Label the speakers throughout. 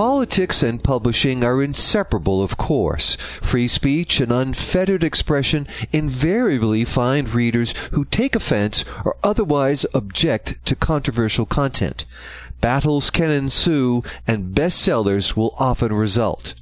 Speaker 1: Politics and publishing are inseparable, of course. Free speech and unfettered expression invariably find readers who take offense or otherwise object to controversial content. Battles can ensue, and bestsellers will often result.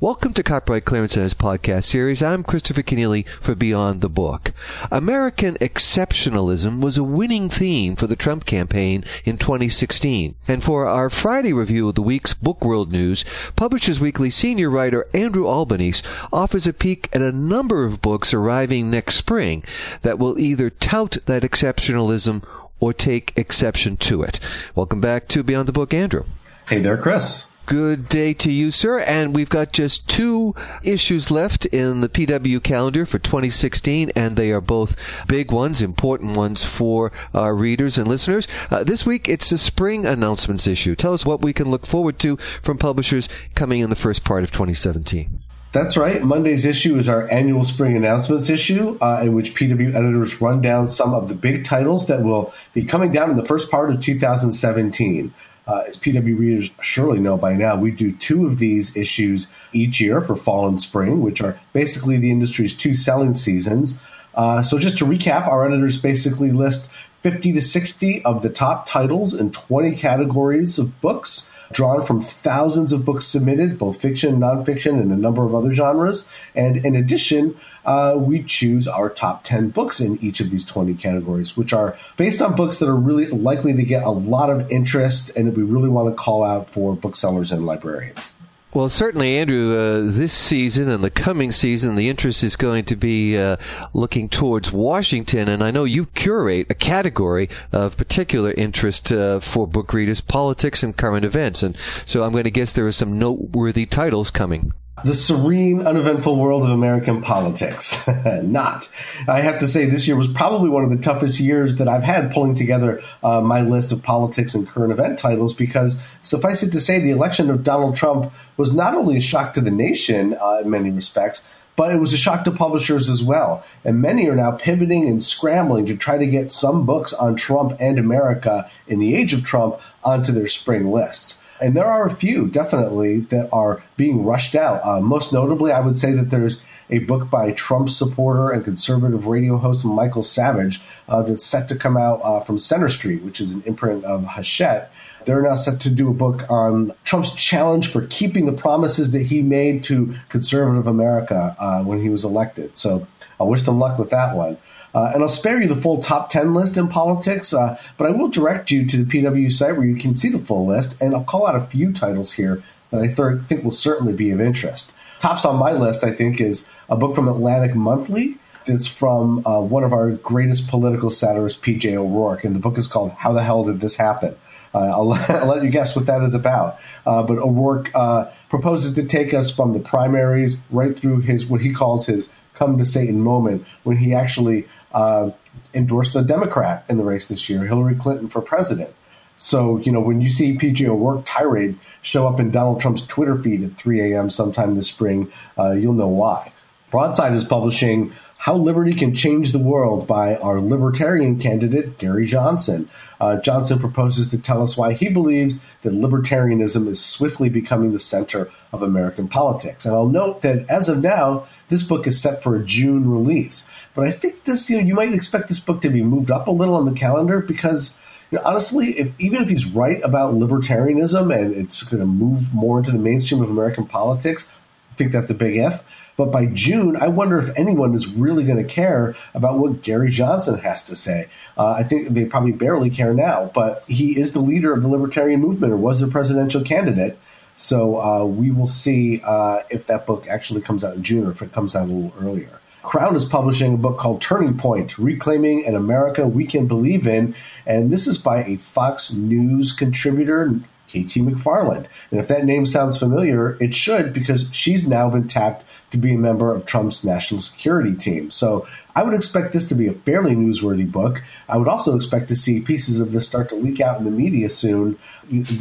Speaker 1: Welcome to Copyright Clearance Center's podcast series. I'm Christopher Kenneally for Beyond the Book. American exceptionalism was a winning theme for the Trump campaign in 2016. And for our Friday review of the week's Book World News, Publishers Weekly senior writer Andrew Albanese offers a peek at a number of books arriving next spring that will either tout that exceptionalism or take exception to it. Welcome back to Beyond the Book, Andrew.
Speaker 2: Hey there, Chris.
Speaker 1: Good day to you, sir. And we've got just two issues left in the PW calendar for 2016, and they are both big ones, important ones for our readers and listeners. Uh, this week, it's the spring announcements issue. Tell us what we can look forward to from publishers coming in the first part of 2017.
Speaker 2: That's right. Monday's issue is our annual spring announcements issue, uh, in which PW editors run down some of the big titles that will be coming down in the first part of 2017. Uh, as PW readers surely know by now, we do two of these issues each year for fall and spring, which are basically the industry's two selling seasons. Uh, so, just to recap, our editors basically list 50 to 60 of the top titles in 20 categories of books drawn from thousands of books submitted, both fiction, nonfiction, and a number of other genres. And in addition, uh, we choose our top 10 books in each of these 20 categories, which are based on books that are really likely to get a lot of interest and that we really want to call out for booksellers and librarians.
Speaker 1: Well, certainly, Andrew, uh, this season and the coming season, the interest is going to be uh, looking towards Washington. And I know you curate a category of particular interest uh, for book readers, politics and current events. And so I'm going to guess there are some noteworthy titles coming.
Speaker 2: The serene, uneventful world of American politics. Not. I have to say, this year was probably one of the toughest years that I've had pulling together uh, my list of politics and current event titles because, suffice it to say, the election of Donald Trump was not only a shock to the nation uh, in many respects, but it was a shock to publishers as well. And many are now pivoting and scrambling to try to get some books on Trump and America in the age of Trump onto their spring lists. And there are a few, definitely, that are being rushed out. Uh, most notably, I would say that there's a book by Trump supporter and conservative radio host Michael Savage uh, that's set to come out uh, from Center Street, which is an imprint of Hachette. They're now set to do a book on Trump's challenge for keeping the promises that he made to conservative America uh, when he was elected. So I wish them luck with that one. Uh, and I'll spare you the full top 10 list in politics, uh, but I will direct you to the PW site where you can see the full list, and I'll call out a few titles here that I th- think will certainly be of interest. Tops on my list, I think, is a book from Atlantic Monthly. That's from uh, one of our greatest political satirists, P.J. O'Rourke, and the book is called "How the Hell Did This Happen." Uh, I'll, I'll, let you guess what that is about. Uh, but O'Rourke uh, proposes to take us from the primaries right through his what he calls his "come to Satan" moment, when he actually uh, endorsed a Democrat in the race this year, Hillary Clinton for president. So, you know, when you see PJ O'Rourke tirade show up in Donald Trump's Twitter feed at 3 a.m. sometime this spring, uh, you'll know why. Broadside is publishing How Liberty Can Change the World by our libertarian candidate, Gary Johnson. Uh, Johnson proposes to tell us why he believes that libertarianism is swiftly becoming the center of American politics. And I'll note that as of now, this book is set for a June release. But I think this, you know, you might expect this book to be moved up a little on the calendar because, you know, honestly, if even if he's right about libertarianism and it's going to move more into the mainstream of American politics, I think that's a big if. But by June, I wonder if anyone is really going to care about what Gary Johnson has to say. Uh, I think they probably barely care now, but he is the leader of the libertarian movement or was their presidential candidate. So uh, we will see uh, if that book actually comes out in June or if it comes out a little earlier. Crown is publishing a book called Turning Point Reclaiming an America We Can Believe in. And this is by a Fox News contributor, KT McFarland. And if that name sounds familiar, it should because she's now been tapped to be a member of Trump's national security team. So I would expect this to be a fairly newsworthy book. I would also expect to see pieces of this start to leak out in the media soon.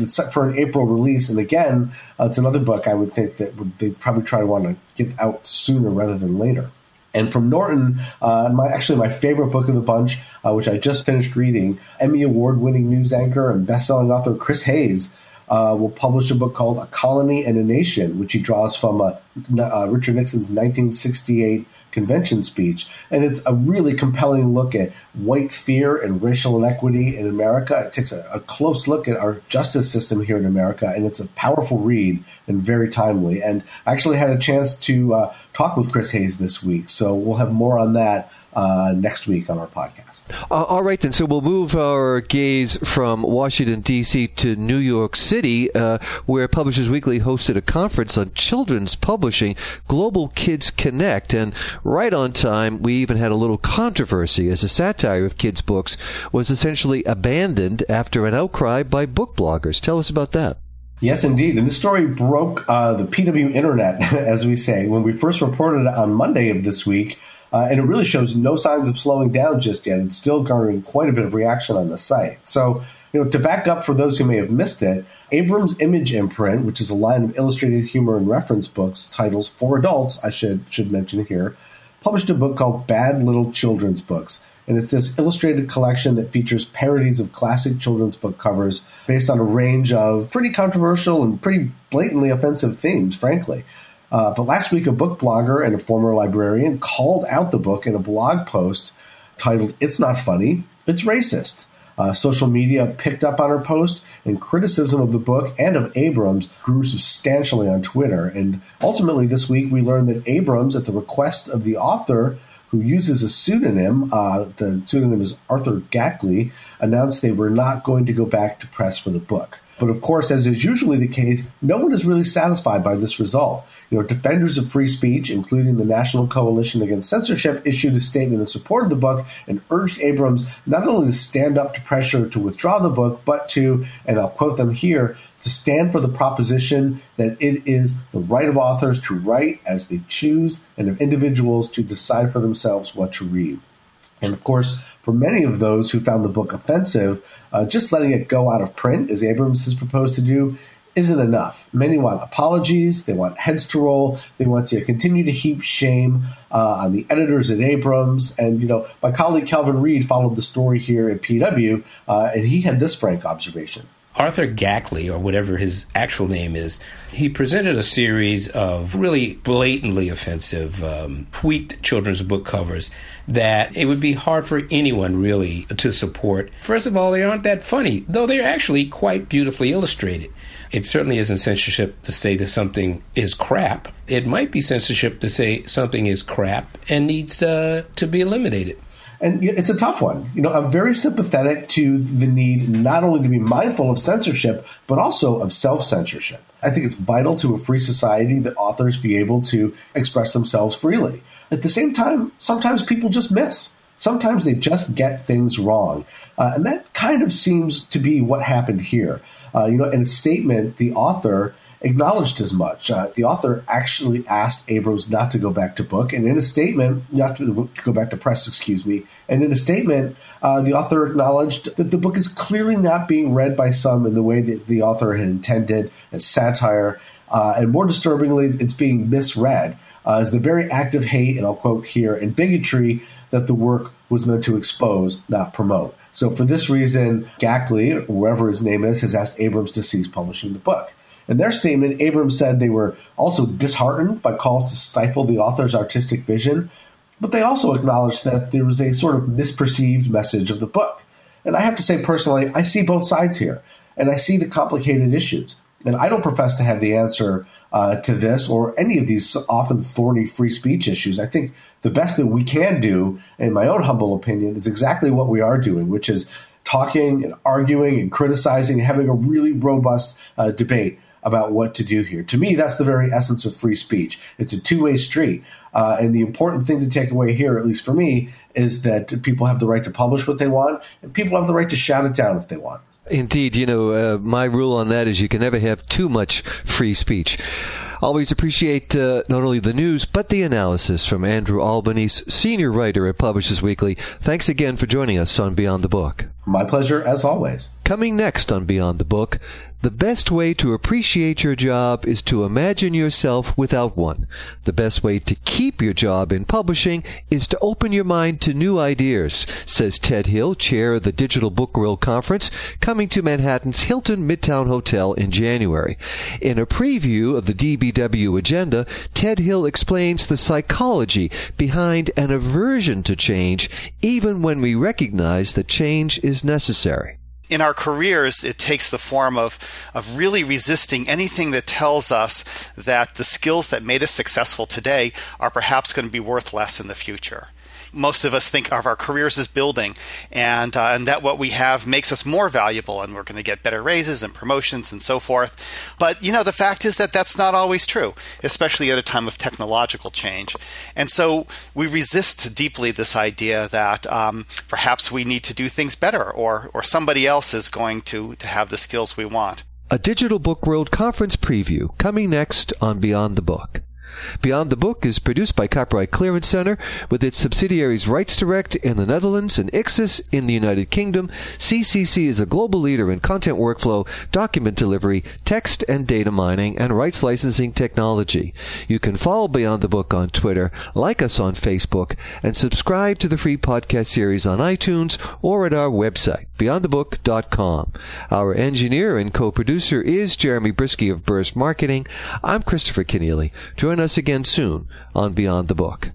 Speaker 2: Set for an April release, and again, uh, it's another book I would think that would, they'd probably try to want to get out sooner rather than later. And from Norton, uh, my actually my favorite book of the bunch, uh, which I just finished reading, Emmy Award-winning news anchor and best-selling author Chris Hayes uh, will publish a book called A Colony and a Nation, which he draws from uh, uh, Richard Nixon's 1968 convention speech. And it's a really compelling look at white fear and racial inequity in America. It takes a, a, close look at our justice system here in America, and it's a powerful read and very timely. And I actually had a chance to uh, talk with Chris Hayes this week, so we'll have more on that uh, next week on our podcast.
Speaker 1: Uh, all right, then. So we'll move our gaze from Washington, D.C. to New York City, uh, where Publishers Weekly hosted a conference on children's publishing, Global Kids Connect. And right on time, we even had a little controversy as a satire of kids' books was essentially abandoned after an outcry by book bloggers. Tell us about that.
Speaker 2: Yes, indeed. And this story broke uh, the PW internet, as we say, when we first reported it on Monday of this week. Uh, and it really shows no signs of slowing down just yet. It's still garnering quite a bit of reaction on the site. So, you know, to back up for those who may have missed it, Abrams Image Imprint, which is a line of illustrated humor and reference books, titles for adults, I should should mention here, published a book called Bad Little Children's Books. And it's this illustrated collection that features parodies of classic children's book covers based on a range of pretty controversial and pretty blatantly offensive themes, frankly. Uh, but last week, a book blogger and a former librarian called out the book in a blog post titled It's Not Funny, It's Racist. Uh, social media picked up on her post, and criticism of the book and of Abrams grew substantially on Twitter. And ultimately, this week, we learned that Abrams, at the request of the author, who uses a pseudonym, uh, the pseudonym is Arthur Gackley, announced they were not going to go back to press for the book. But of course, as is usually the case, no one is really satisfied by this result. You know, defenders of free speech, including the National Coalition Against Censorship, issued a statement in support of the book and urged Abrams not only to stand up to pressure to withdraw the book, but to, and I'll quote them here, to stand for the proposition that it is the right of authors to write as they choose and of individuals to decide for themselves what to read. And of course, for many of those who found the book offensive, uh, just letting it go out of print, as Abrams has proposed to do, isn't enough. Many want apologies, they want heads to roll, they want to continue to heap shame uh, on the editors at Abrams. And, you know, my colleague Calvin Reid followed the story here at PW, uh, and he had this frank observation.
Speaker 3: Arthur Gackley, or whatever his actual name is, he presented a series of really blatantly offensive, um, tweaked children's book covers that it would be hard for anyone really to support. First of all, they aren't that funny, though they're actually quite beautifully illustrated. It certainly isn't censorship to say that something is crap. It might be censorship to say something is crap and needs uh, to be eliminated
Speaker 2: and it's a tough one. You know, I'm very sympathetic to the need not only to be mindful of censorship, but also of self censorship. I think it's vital to a free society that authors be able to express themselves freely. At the same time, sometimes people just miss. Sometimes they just get things wrong. Uh, and that kind of seems to be what happened here. Uh, you know, in a statement, the author acknowledged as much. Uh, the author actually asked Abrams not to go back to book, and in a statement, not to go back to press, excuse me, and in a statement, uh, the author acknowledged that the book is clearly not being read by some in the way that the author had intended as satire, uh, and more disturbingly, it's being misread uh, as the very act of hate, and I'll quote here, and bigotry that the work was meant to expose, not promote. So for this reason, Gackley, whoever his name is, has asked Abrams to cease publishing the book. In their statement, Abrams said they were also disheartened by calls to stifle the author's artistic vision, but they also acknowledged that there was a sort of misperceived message of the book. And I have to say personally, I see both sides here, and I see the complicated issues. And I don't profess to have the answer uh, to this or any of these often thorny free speech issues. I think the best that we can do, in my own humble opinion, is exactly what we are doing, which is talking and arguing and criticizing and having a really robust uh, debate about what to do here. To me, that's the very essence of free speech. It's a two way street. Uh, and the important thing to take away here, at least for me, is that people have the right to publish what they want, and people have the right to shout it down if they want.
Speaker 1: Indeed, you know, uh, my rule on that is you can never have too much free speech. Always appreciate uh, not only the news, but the analysis from Andrew Albanese, senior writer at Publishers Weekly. Thanks again for joining us on Beyond the Book.
Speaker 2: My pleasure, as always.
Speaker 1: Coming next on Beyond the Book, the best way to appreciate your job is to imagine yourself without one. The best way to keep your job in publishing is to open your mind to new ideas, says Ted Hill, chair of the Digital Book World Conference, coming to Manhattan's Hilton Midtown Hotel in January. In a preview of the DBW agenda, Ted Hill explains the psychology behind an aversion to change, even when we recognize that change is necessary.
Speaker 4: In our careers, it takes the form of, of really resisting anything that tells us that the skills that made us successful today are perhaps going to be worth less in the future most of us think of our careers as building, and uh, and that what we have makes us more valuable, and we're going to get better raises and promotions and so forth. But you know, the fact is that that's not always true, especially at a time of technological change. And so we resist deeply this idea that um, perhaps we need to do things better, or or somebody else is going to to have the skills we want.
Speaker 1: A Digital Book World Conference preview coming next on Beyond the Book. Beyond the Book is produced by Copyright Clearance Center with its subsidiaries Rights Direct in the Netherlands and Ixxus in the United Kingdom. CCC is a global leader in content workflow, document delivery, text and data mining, and rights licensing technology. You can follow Beyond the Book on Twitter, like us on Facebook, and subscribe to the free podcast series on iTunes or at our website, beyondthebook.com. Our engineer and co-producer is Jeremy Brieske of Burst Marketing. I'm Christopher Kenneally. Join us again soon on Beyond the Book.